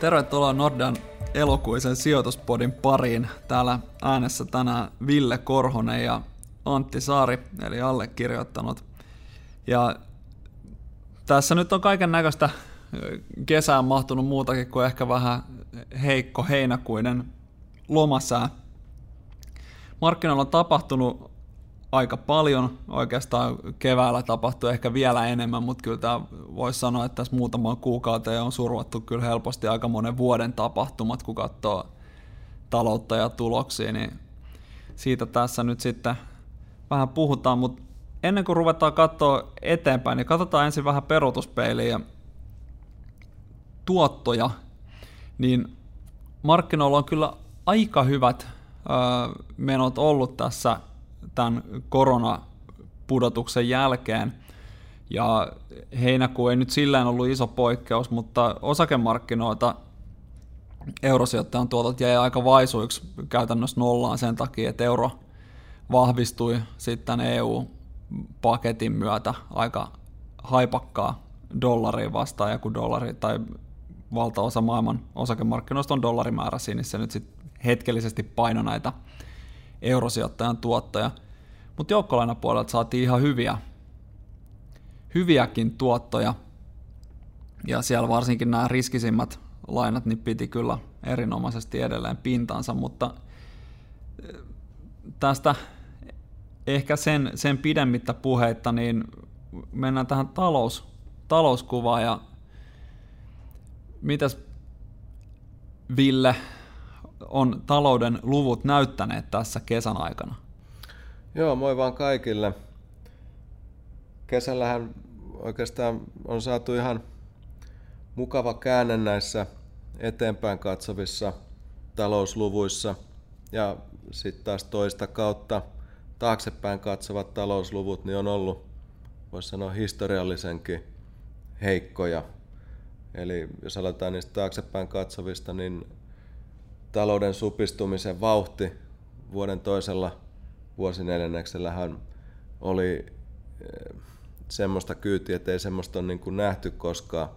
Tervetuloa Nordan elokuisen sijoituspodin pariin. Täällä äänessä tänään Ville Korhonen ja Antti Saari, eli allekirjoittanut. Ja tässä nyt on kaiken näköistä kesään mahtunut muutakin kuin ehkä vähän heikko heinäkuinen lomasää. Markkinoilla on tapahtunut aika paljon. Oikeastaan keväällä tapahtui ehkä vielä enemmän, mutta kyllä tämä voisi sanoa, että tässä muutaman kuukauteen on survattu kyllä helposti aika monen vuoden tapahtumat, kun katsoo taloutta ja tuloksia, niin siitä tässä nyt sitten vähän puhutaan, mutta ennen kuin ruvetaan katsoa eteenpäin, niin katsotaan ensin vähän peruutuspeiliä ja tuottoja, niin markkinoilla on kyllä aika hyvät menot ollut tässä tämän koronapudotuksen jälkeen. Ja heinäkuu ei nyt sillään ollut iso poikkeus, mutta osakemarkkinoita eurosijoittajan tuotot jäi aika vaisuiksi käytännössä nollaan sen takia, että euro vahvistui sitten EU-paketin myötä aika haipakkaa dollariin vastaan, ja kun dollari tai valtaosa maailman osakemarkkinoista on dollarimääräisiä, niin se nyt sitten hetkellisesti paino näitä eurosijoittajan tuottoja. Mutta joukkolainapuolelta saatiin ihan hyviä, hyviäkin tuottoja. Ja siellä varsinkin nämä riskisimmät lainat niin piti kyllä erinomaisesti edelleen pintansa, mutta eh, tästä ehkä sen, sen pidemmittä puheitta, niin mennään tähän talous, talouskuvaan ja mitäs Ville on talouden luvut näyttäneet tässä kesän aikana? Joo, moi vaan kaikille. Kesällähän oikeastaan on saatu ihan mukava käänne näissä eteenpäin katsovissa talousluvuissa ja sitten taas toista kautta taaksepäin katsovat talousluvut niin on ollut, voisi sanoa, historiallisenkin heikkoja. Eli jos aletaan niistä taaksepäin katsovista, niin talouden supistumisen vauhti vuoden toisella vuosineljänneksellähän oli eh, semmoista kyytiä, että ei semmoista ole niin kuin nähty koskaan.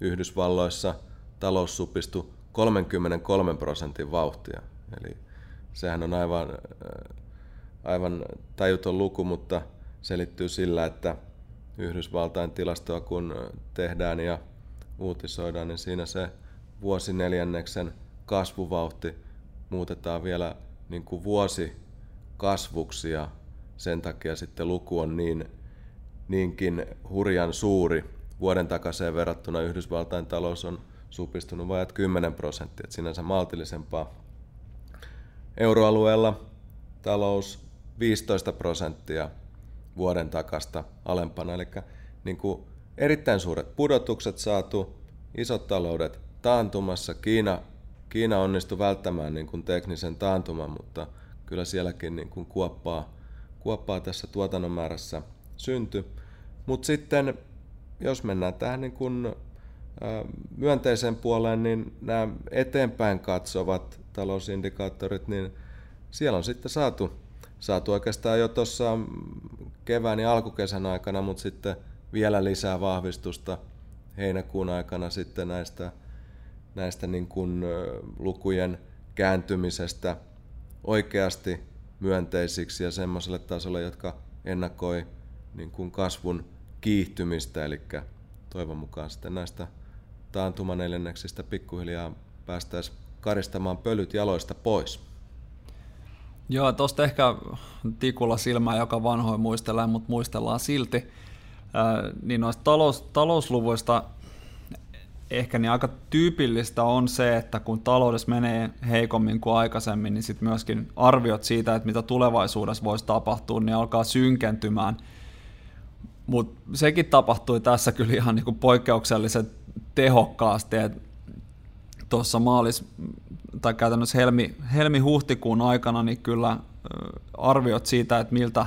Yhdysvalloissa talous supistui 33 prosentin vauhtia. Eli sehän on aivan, eh, aivan tajuton luku, mutta selittyy sillä, että Yhdysvaltain tilastoa kun tehdään ja uutisoidaan, niin siinä se vuosineljänneksen kasvuvauhti muutetaan vielä niin kuin vuosi kasvuksi ja sen takia sitten luku on niin, niinkin hurjan suuri. Vuoden takaisin verrattuna Yhdysvaltain talous on supistunut vajat 10 prosenttia, että sinänsä maltillisempaa. Euroalueella talous 15 prosenttia vuoden takasta alempana, eli niin kuin erittäin suuret pudotukset saatu, isot taloudet taantumassa, Kiina, Kiina onnistui välttämään niin kuin teknisen taantuman, mutta – kyllä sielläkin niin kuin kuoppaa, kuoppaa tässä tuotannon määrässä synty. Mutta sitten jos mennään tähän niin kuin, myönteiseen puoleen, niin nämä eteenpäin katsovat talousindikaattorit, niin siellä on sitten saatu, saatu oikeastaan jo tuossa kevään ja alkukesän aikana, mutta sitten vielä lisää vahvistusta heinäkuun aikana sitten näistä, näistä niin kuin lukujen kääntymisestä – oikeasti myönteisiksi ja semmoiselle tasolle, jotka ennakoi niin kuin kasvun kiihtymistä, eli toivon mukaan sitten näistä taantumaneljänneksistä pikkuhiljaa päästäisiin karistamaan pölyt jaloista pois. Joo, tuosta ehkä tikulla silmää, joka vanhoin muistelee, mutta muistellaan silti. Niin noista talous, talousluvuista ehkä niin aika tyypillistä on se, että kun taloudessa menee heikommin kuin aikaisemmin, niin sitten myöskin arviot siitä, että mitä tulevaisuudessa voisi tapahtua, niin alkaa synkentymään. Mutta sekin tapahtui tässä kyllä ihan niin kuin poikkeuksellisen tehokkaasti, että tuossa maalis, tai käytännössä helmi, helmi-huhtikuun aikana, niin kyllä arviot siitä, että miltä,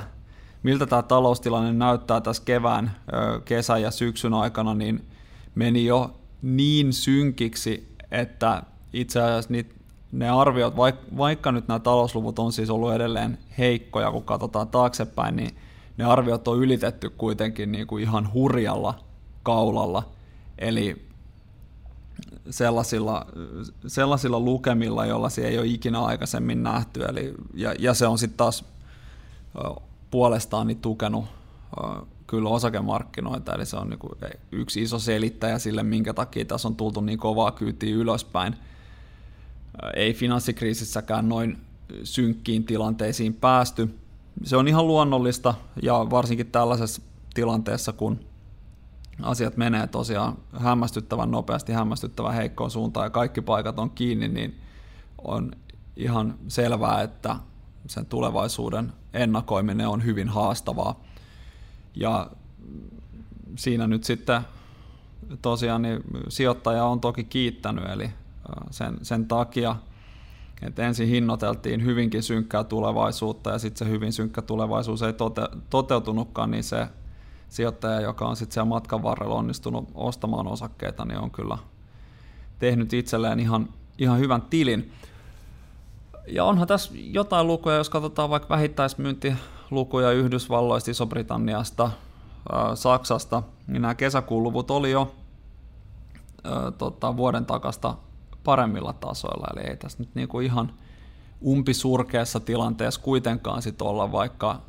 miltä tämä taloustilanne näyttää tässä kevään, kesän ja syksyn aikana, niin meni jo niin synkiksi, että itse asiassa niitä, ne arviot, vaikka nyt nämä talousluvut on siis ollut edelleen heikkoja, kun katsotaan taaksepäin, niin ne arviot on ylitetty kuitenkin niin kuin ihan hurjalla kaulalla. Eli sellaisilla, sellaisilla lukemilla, joilla se ei ole ikinä aikaisemmin nähty. Eli, ja, ja se on sitten taas puolestaan niin tukenut kyllä osakemarkkinoita, eli se on niin kuin yksi iso selittäjä sille, minkä takia tässä on tultu niin kovaa kyytiä ylöspäin. Ei finanssikriisissäkään noin synkkiin tilanteisiin päästy. Se on ihan luonnollista, ja varsinkin tällaisessa tilanteessa, kun asiat menee tosiaan hämmästyttävän nopeasti, hämmästyttävän heikkoon suuntaan ja kaikki paikat on kiinni, niin on ihan selvää, että sen tulevaisuuden ennakoiminen on hyvin haastavaa. Ja siinä nyt sitten tosiaan niin sijoittaja on toki kiittänyt, eli sen, sen takia, että ensin hinnoiteltiin hyvinkin synkkää tulevaisuutta ja sitten se hyvin synkkä tulevaisuus ei tote, toteutunutkaan, niin se sijoittaja, joka on sitten siellä matkan varrella onnistunut ostamaan osakkeita, niin on kyllä tehnyt itselleen ihan, ihan hyvän tilin. Ja onhan tässä jotain lukuja, jos katsotaan vaikka vähittäismyyntilukuja Yhdysvalloista, Iso-Britanniasta, Saksasta, niin nämä kesäkuun luvut oli jo tota, vuoden takasta paremmilla tasoilla, eli ei tässä nyt niinku ihan umpisurkeassa tilanteessa kuitenkaan sit olla, vaikka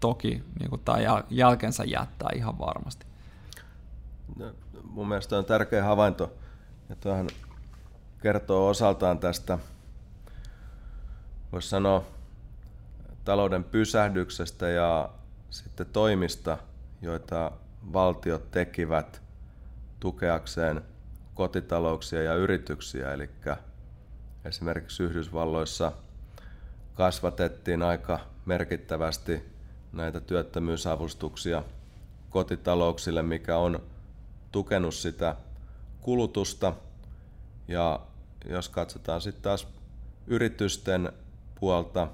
toki niin tämä jälkensä jättää ihan varmasti. No, mun mielestä on tärkeä havainto, että hän kertoo osaltaan tästä, voisi sanoa, talouden pysähdyksestä ja sitten toimista, joita valtiot tekivät tukeakseen kotitalouksia ja yrityksiä. Eli esimerkiksi Yhdysvalloissa kasvatettiin aika merkittävästi näitä työttömyysavustuksia kotitalouksille, mikä on tukenut sitä kulutusta. Ja jos katsotaan sitten taas yritysten puolta,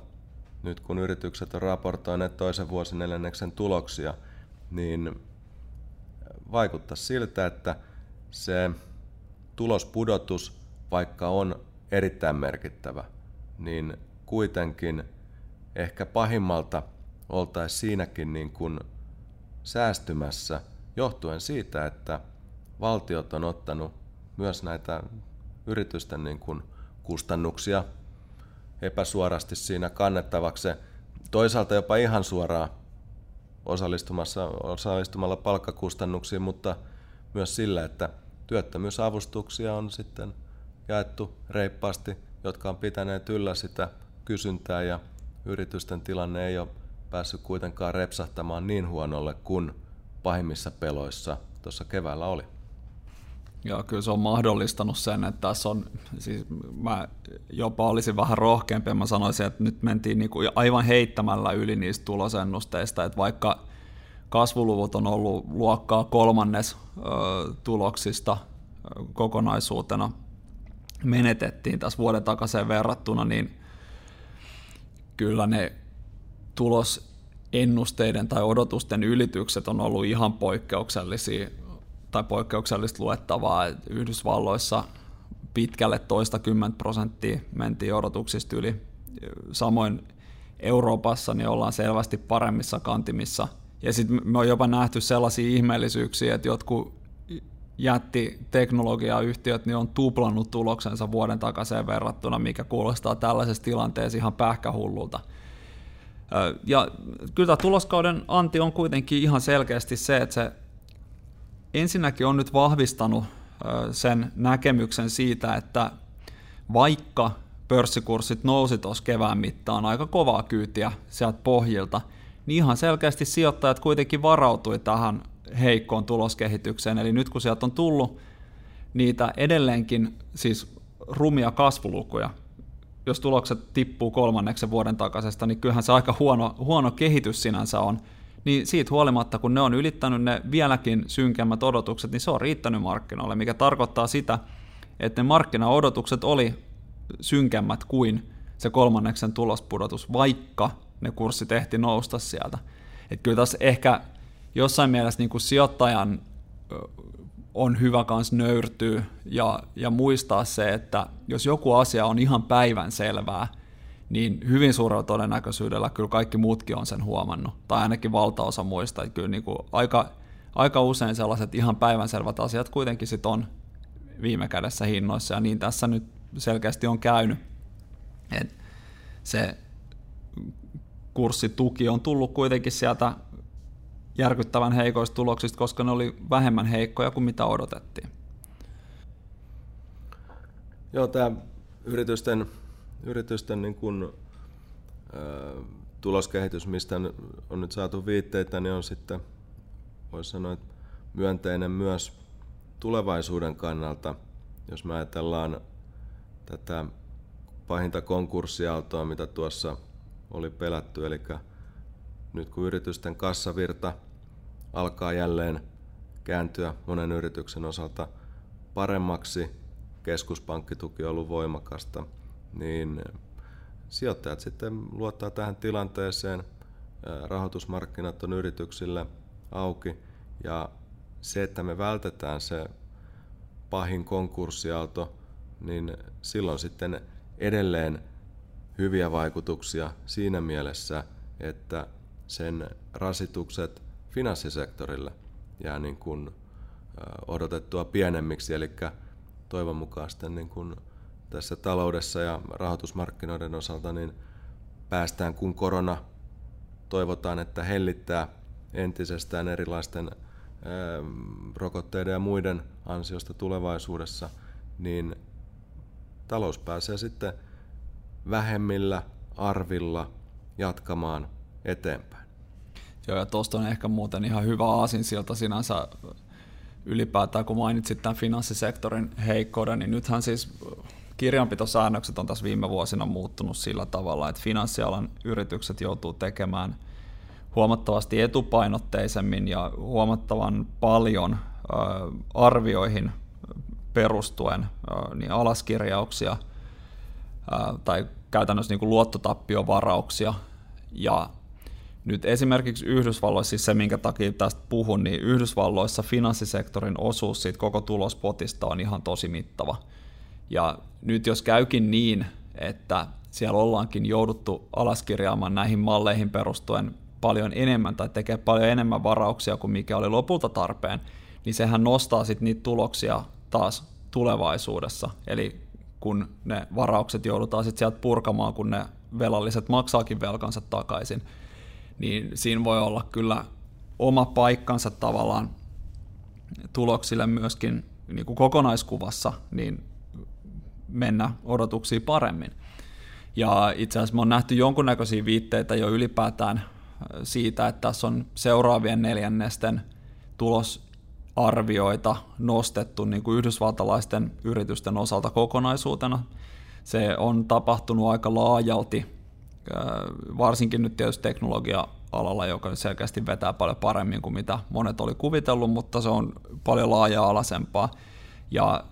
nyt kun yritykset on raportoineet toisen vuosineljänneksen tuloksia, niin vaikuttaa siltä, että se tulospudotus, vaikka on erittäin merkittävä, niin kuitenkin ehkä pahimmalta oltaisiin siinäkin niin kuin säästymässä johtuen siitä, että valtiot on ottanut myös näitä yritysten niin kuin kustannuksia epäsuorasti siinä kannettavaksi. Toisaalta jopa ihan suoraan osallistumassa, osallistumalla palkkakustannuksiin, mutta myös sillä, että työttömyysavustuksia on sitten jaettu reippaasti, jotka on pitäneet yllä sitä kysyntää ja yritysten tilanne ei ole päässyt kuitenkaan repsahtamaan niin huonolle kuin pahimmissa peloissa tuossa keväällä oli. Joo, kyllä se on mahdollistanut sen, että tässä on, siis mä jopa olisin vähän rohkeampi mä sanoisin, että nyt mentiin niin kuin aivan heittämällä yli niistä tulosennusteista, että vaikka kasvuluvut on ollut luokkaa kolmannes ö, tuloksista kokonaisuutena menetettiin tässä vuoden takaisin verrattuna, niin kyllä ne tulosennusteiden tai odotusten ylitykset on ollut ihan poikkeuksellisia tai poikkeuksellista luettavaa. Yhdysvalloissa pitkälle toista kymmentä prosenttia mentiin odotuksista yli. Samoin Euroopassa niin ollaan selvästi paremmissa kantimissa. Ja sitten me on jopa nähty sellaisia ihmeellisyyksiä, että jotkut jätti teknologiayhtiöt niin on tuplannut tuloksensa vuoden takaisin verrattuna, mikä kuulostaa tällaisessa tilanteessa ihan pähkähullulta. Ja kyllä tämä tuloskauden anti on kuitenkin ihan selkeästi se, että se ensinnäkin on nyt vahvistanut sen näkemyksen siitä, että vaikka pörssikurssit nousi tuossa kevään mittaan aika kovaa kyytiä sieltä pohjilta, niin ihan selkeästi sijoittajat kuitenkin varautui tähän heikkoon tuloskehitykseen. Eli nyt kun sieltä on tullut niitä edelleenkin siis rumia kasvulukuja, jos tulokset tippuu kolmanneksen vuoden takaisesta, niin kyllähän se aika huono, huono kehitys sinänsä on. Niin siitä huolimatta, kun ne on ylittänyt ne vieläkin synkemmät odotukset, niin se on riittänyt markkinoille, mikä tarkoittaa sitä, että ne markkinaodotukset oli synkemmät kuin se kolmanneksen tulospudotus, vaikka ne kurssi tehti nousta sieltä. Että kyllä tässä ehkä jossain mielessä niin kuin sijoittajan on hyvä myös nöyrtyä ja, ja muistaa se, että jos joku asia on ihan päivän selvää, niin hyvin suurella todennäköisyydellä kyllä kaikki muutkin on sen huomannut, tai ainakin valtaosa muista. Että kyllä niin kuin aika, aika usein sellaiset ihan päivänselvät asiat kuitenkin sit on viime kädessä hinnoissa, ja niin tässä nyt selkeästi on käynyt. Et se kurssituki on tullut kuitenkin sieltä järkyttävän heikoista tuloksista, koska ne oli vähemmän heikkoja kuin mitä odotettiin. Joo, tämä yritysten, yritysten niin kun, ä, tuloskehitys, mistä on nyt saatu viitteitä, niin on sitten, voisi sanoa, että myönteinen myös tulevaisuuden kannalta, jos me ajatellaan tätä pahinta konkurssiaaltoa, mitä tuossa oli pelätty, eli nyt kun yritysten kassavirta alkaa jälleen kääntyä monen yrityksen osalta paremmaksi, keskuspankkituki on ollut voimakasta, niin sijoittajat sitten luottaa tähän tilanteeseen, rahoitusmarkkinat on yrityksille auki ja se, että me vältetään se pahin konkurssiaalto, niin silloin sitten edelleen hyviä vaikutuksia siinä mielessä, että sen rasitukset finanssisektorille jää niin kuin odotettua pienemmiksi, eli toivon mukaan sitten niin kuin tässä taloudessa ja rahoitusmarkkinoiden osalta niin päästään, kun korona toivotaan, että hellittää entisestään erilaisten rokotteiden ja muiden ansiosta tulevaisuudessa, niin talous pääsee sitten vähemmillä arvilla jatkamaan eteenpäin. Joo, ja tuosta on ehkä muuten ihan hyvä aasinsilta sinänsä ylipäätään, kun mainitsit tämän finanssisektorin heikkouden, niin nythän siis kirjanpitosäännökset on tässä viime vuosina muuttunut sillä tavalla, että finanssialan yritykset joutuu tekemään huomattavasti etupainotteisemmin ja huomattavan paljon arvioihin perustuen niin alaskirjauksia tai käytännössä niin kuin luottotappio-varauksia. Ja nyt esimerkiksi Yhdysvalloissa, siis se minkä takia tästä puhun, niin Yhdysvalloissa finanssisektorin osuus siitä koko tulospotista on ihan tosi mittava. Ja nyt jos käykin niin, että siellä ollaankin jouduttu alaskirjaamaan näihin malleihin perustuen paljon enemmän tai tekee paljon enemmän varauksia kuin mikä oli lopulta tarpeen, niin sehän nostaa sitten niitä tuloksia taas tulevaisuudessa. Eli kun ne varaukset joudutaan sitten sieltä purkamaan, kun ne velalliset maksaakin velkansa takaisin, niin siinä voi olla kyllä oma paikkansa tavallaan tuloksille myöskin niin kuin kokonaiskuvassa, niin mennä odotuksia paremmin. Ja itse asiassa me on nähty jonkunnäköisiä viitteitä jo ylipäätään äh, siitä, että tässä on seuraavien neljännesten tulosarvioita nostettu niin kuin yhdysvaltalaisten yritysten osalta kokonaisuutena. Se on tapahtunut aika laajalti, äh, varsinkin nyt tietysti teknologia-alalla, joka selkeästi vetää paljon paremmin kuin mitä monet oli kuvitellut, mutta se on paljon laaja-alaisempaa. Ja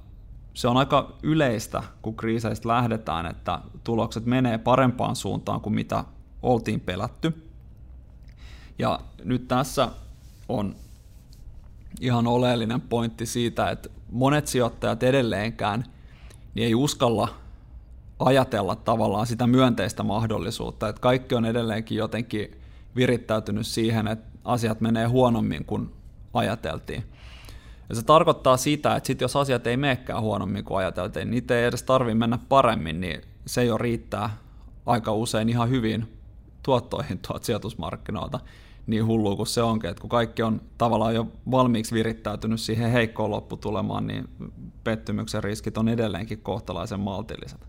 se on aika yleistä, kun kriiseistä lähdetään, että tulokset menee parempaan suuntaan kuin mitä oltiin pelätty. Ja nyt tässä on ihan oleellinen pointti siitä, että monet sijoittajat edelleenkään niin ei uskalla ajatella tavallaan sitä myönteistä mahdollisuutta, että kaikki on edelleenkin jotenkin virittäytynyt siihen, että asiat menee huonommin kuin ajateltiin. Ja se tarkoittaa sitä, että sit jos asiat ei menekään huonommin kuin ajateltiin, niin niitä ei edes tarvitse mennä paremmin, niin se jo riittää aika usein ihan hyvin tuottoihin tuot sijoitusmarkkinoilta. Niin hullu kuin se onkin, että kun kaikki on tavallaan jo valmiiksi virittäytynyt siihen heikkoon lopputulemaan, niin pettymyksen riskit on edelleenkin kohtalaisen maltilliset.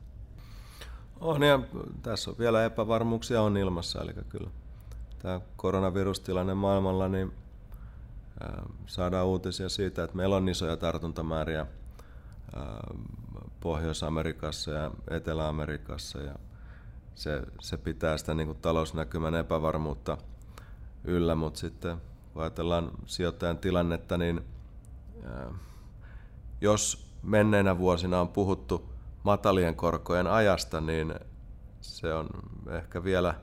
On ja tässä on vielä epävarmuuksia on ilmassa, eli kyllä tämä koronavirustilanne maailmalla, niin saadaan uutisia siitä, että meillä on isoja tartuntamääriä Pohjois-Amerikassa ja Etelä-Amerikassa ja se, se pitää sitä niin talousnäkymän epävarmuutta yllä, mutta sitten kun ajatellaan sijoittajan tilannetta, niin jos menneinä vuosina on puhuttu matalien korkojen ajasta, niin se on ehkä vielä,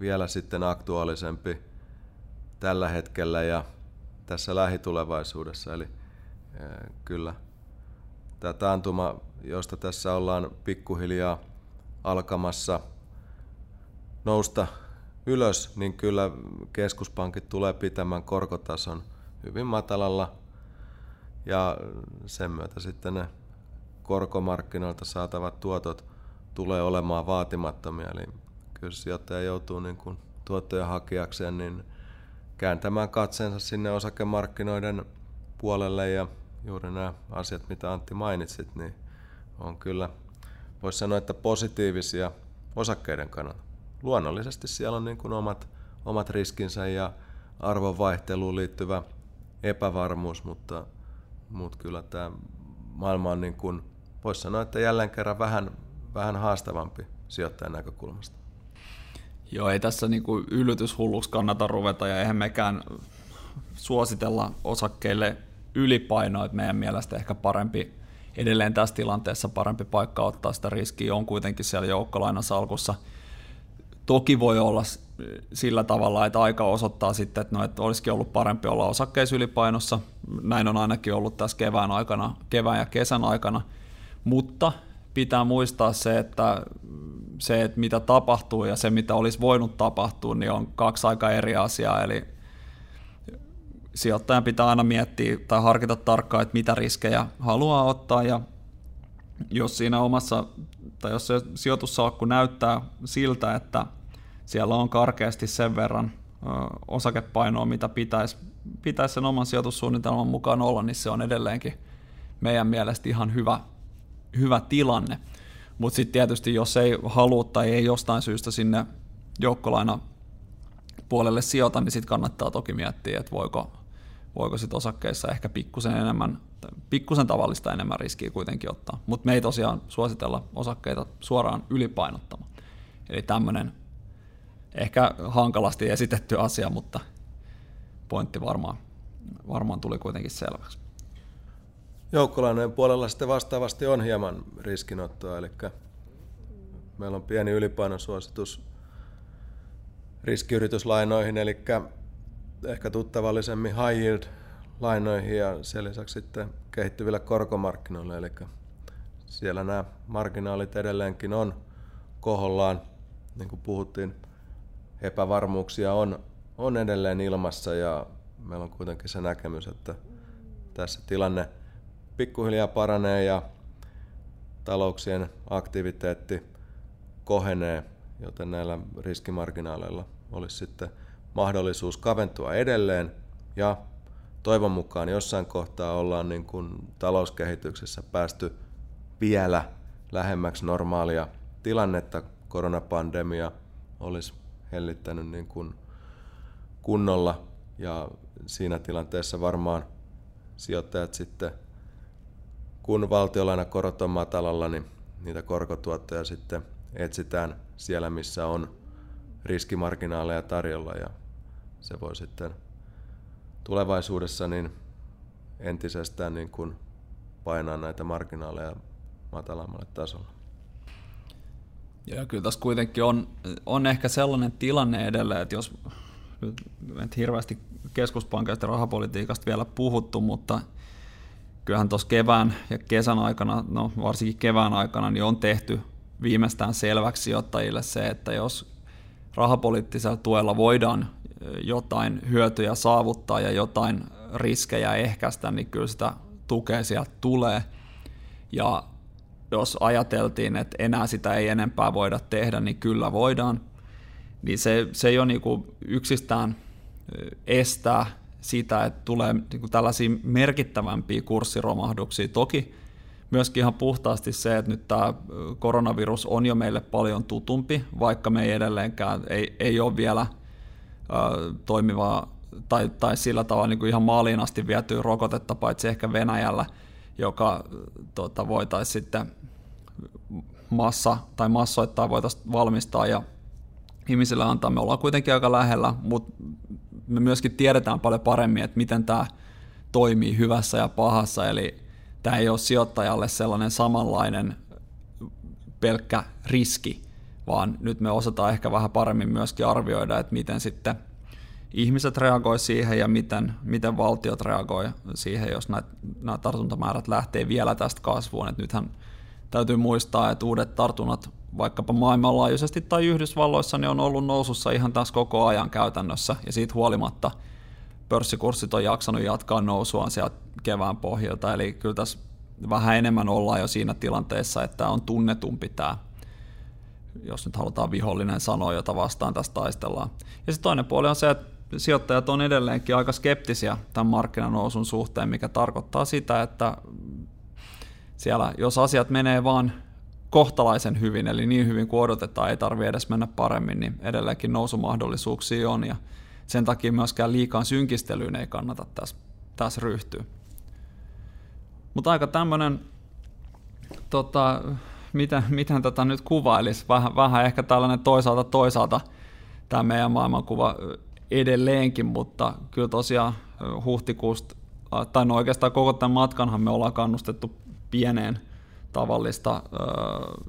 vielä sitten aktuaalisempi tällä hetkellä ja tässä lähitulevaisuudessa. Eli kyllä tämä taantuma, josta tässä ollaan pikkuhiljaa alkamassa nousta ylös, niin kyllä keskuspankit tulee pitämään korkotason hyvin matalalla ja sen myötä sitten ne korkomarkkinoilta saatavat tuotot tulee olemaan vaatimattomia. Eli kyllä sijoittaja joutuu niin kuin tuottoja hakijakseen niin kääntämään katseensa sinne osakemarkkinoiden puolelle ja juuri nämä asiat, mitä Antti mainitsit, niin on kyllä, voisi sanoa, että positiivisia osakkeiden kannalta. Luonnollisesti siellä on niin kuin omat, omat riskinsä ja arvonvaihteluun liittyvä epävarmuus, mutta, mutta kyllä tämä maailma on niin voisi sanoa, että jälleen kerran vähän, vähän haastavampi sijoittajan näkökulmasta. Joo, ei tässä niin kuin yllytyshulluksi kannata ruveta ja eihän mekään suositella osakkeille ylipainoa, että meidän mielestä ehkä parempi edelleen tässä tilanteessa parempi paikka ottaa sitä riskiä on kuitenkin siellä joukkolainasalkussa. Toki voi olla sillä tavalla, että aika osoittaa sitten, että, no, että olisikin ollut parempi olla osakkeissa ylipainossa. Näin on ainakin ollut tässä kevään aikana, kevään ja kesän aikana. Mutta pitää muistaa se, että se, että mitä tapahtuu ja se, mitä olisi voinut tapahtua, niin on kaksi aika eri asiaa. Eli sijoittajan pitää aina miettiä tai harkita tarkkaan, että mitä riskejä haluaa ottaa ja jos siinä omassa, tai jos se sijoitussalkku näyttää siltä, että siellä on karkeasti sen verran osakepainoa, mitä pitäisi, pitäisi sen oman sijoitussuunnitelman mukaan olla, niin se on edelleenkin meidän mielestä ihan hyvä, hyvä tilanne. Mutta sitten tietysti, jos ei halua tai ei jostain syystä sinne joukkolaina puolelle sijoita, niin sitten kannattaa toki miettiä, että voiko, voiko sitten osakkeissa ehkä pikkusen enemmän, pikkusen tavallista enemmän riskiä kuitenkin ottaa. Mutta me ei tosiaan suositella osakkeita suoraan ylipainottamaan. Eli tämmöinen ehkä hankalasti esitetty asia, mutta pointti varmaan, varmaan tuli kuitenkin selväksi. Joukkolainojen puolella sitten vastaavasti on hieman riskinottoa, eli meillä on pieni ylipainosuositus riskiyrityslainoihin, eli ehkä tuttavallisemmin high yield lainoihin ja sen lisäksi sitten kehittyville korkomarkkinoille, eli siellä nämä marginaalit edelleenkin on kohollaan, niin kuin puhuttiin, epävarmuuksia on, on edelleen ilmassa ja meillä on kuitenkin se näkemys, että tässä tilanne pikkuhiljaa paranee ja talouksien aktiviteetti kohenee, joten näillä riskimarginaaleilla olisi sitten mahdollisuus kaventua edelleen ja toivon mukaan jossain kohtaa ollaan niin kuin talouskehityksessä päästy vielä lähemmäksi normaalia tilannetta. Koronapandemia olisi hellittänyt niin kuin kunnolla ja siinä tilanteessa varmaan sijoittajat sitten, kun valtiolainakorot on matalalla, niin niitä korkotuottoja sitten etsitään siellä, missä on riskimarginaaleja tarjolla ja se voi sitten tulevaisuudessa niin entisestään niin kuin painaa näitä marginaaleja matalammalle tasolle. Ja kyllä tässä kuitenkin on, on ehkä sellainen tilanne edelleen, että jos nyt hirveästi keskuspankista rahapolitiikasta vielä puhuttu, mutta kyllähän tuossa kevään ja kesän aikana, no varsinkin kevään aikana, niin on tehty viimeistään selväksi sijoittajille se, että jos rahapoliittisella tuella voidaan jotain hyötyjä saavuttaa ja jotain riskejä ehkäistä, niin kyllä sitä tukea sieltä tulee. Ja jos ajateltiin, että enää sitä ei enempää voida tehdä, niin kyllä voidaan. Niin se, se jo niin kuin yksistään estää sitä, että tulee niin tällaisia merkittävämpiä kurssiromahduksia. Toki myöskin ihan puhtaasti se, että nyt tämä koronavirus on jo meille paljon tutumpi, vaikka me ei edelleenkään, ei, ei ole vielä äh, toimivaa tai, tai sillä tavalla niin kuin ihan maaliin asti vietyä rokotetta, paitsi ehkä Venäjällä, joka tota, voitaisiin sitten massa tai massoittaa voitaisiin valmistaa ja ihmisille antaa. Me ollaan kuitenkin aika lähellä, mutta me myöskin tiedetään paljon paremmin, että miten tämä toimii hyvässä ja pahassa, eli tämä ei ole sijoittajalle sellainen samanlainen pelkkä riski, vaan nyt me osataan ehkä vähän paremmin myöskin arvioida, että miten sitten ihmiset reagoi siihen ja miten, miten valtiot reagoi siihen, jos nämä, tartuntamäärät lähtee vielä tästä kasvuun. Et nythän täytyy muistaa, että uudet tartunnat vaikkapa maailmanlaajuisesti tai Yhdysvalloissa ne on ollut nousussa ihan tässä koko ajan käytännössä ja siitä huolimatta pörssikurssit on jaksanut jatkaa nousuaan sieltä kevään pohjalta, eli kyllä tässä vähän enemmän ollaan jo siinä tilanteessa, että on tunnetumpi tämä, jos nyt halutaan vihollinen sanoa, jota vastaan tässä taistellaan. Ja sitten toinen puoli on se, että sijoittajat on edelleenkin aika skeptisiä tämän markkinanousun suhteen, mikä tarkoittaa sitä, että siellä jos asiat menee vaan kohtalaisen hyvin, eli niin hyvin kuin odotetaan, ei tarvitse edes mennä paremmin, niin edelleenkin nousumahdollisuuksia on, ja sen takia myöskään liikaan synkistelyyn ei kannata tässä, tässä ryhtyä. Mutta aika tämmöinen, tota, miten, miten tätä nyt kuvailisi, vähän, vähän ehkä tällainen toisaalta toisaalta tämä meidän maailmankuva edelleenkin, mutta kyllä tosiaan huhtikuusta, tai no oikeastaan koko tämän matkanhan me ollaan kannustettu pieneen tavallista ö,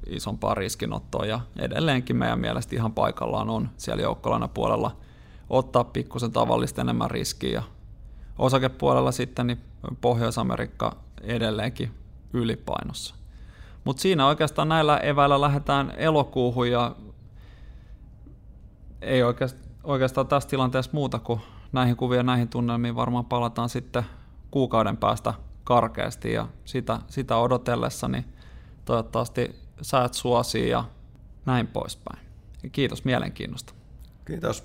isompaa riskinottoa ja edelleenkin meidän mielestä ihan paikallaan on siellä joukkolaina puolella ottaa pikkusen tavallista enemmän riskiä ja osakepuolella sitten niin Pohjois-Amerikka edelleenkin ylipainossa. Mutta siinä oikeastaan näillä eväillä lähdetään elokuuhun ja ei oikeastaan, oikeastaan tässä tilanteessa muuta kuin näihin kuvia näihin tunnelmiin varmaan palataan sitten kuukauden päästä karkeasti ja sitä, sitä odotellessa niin toivottavasti säät suosii ja näin poispäin. Kiitos mielenkiinnosta. Kiitos.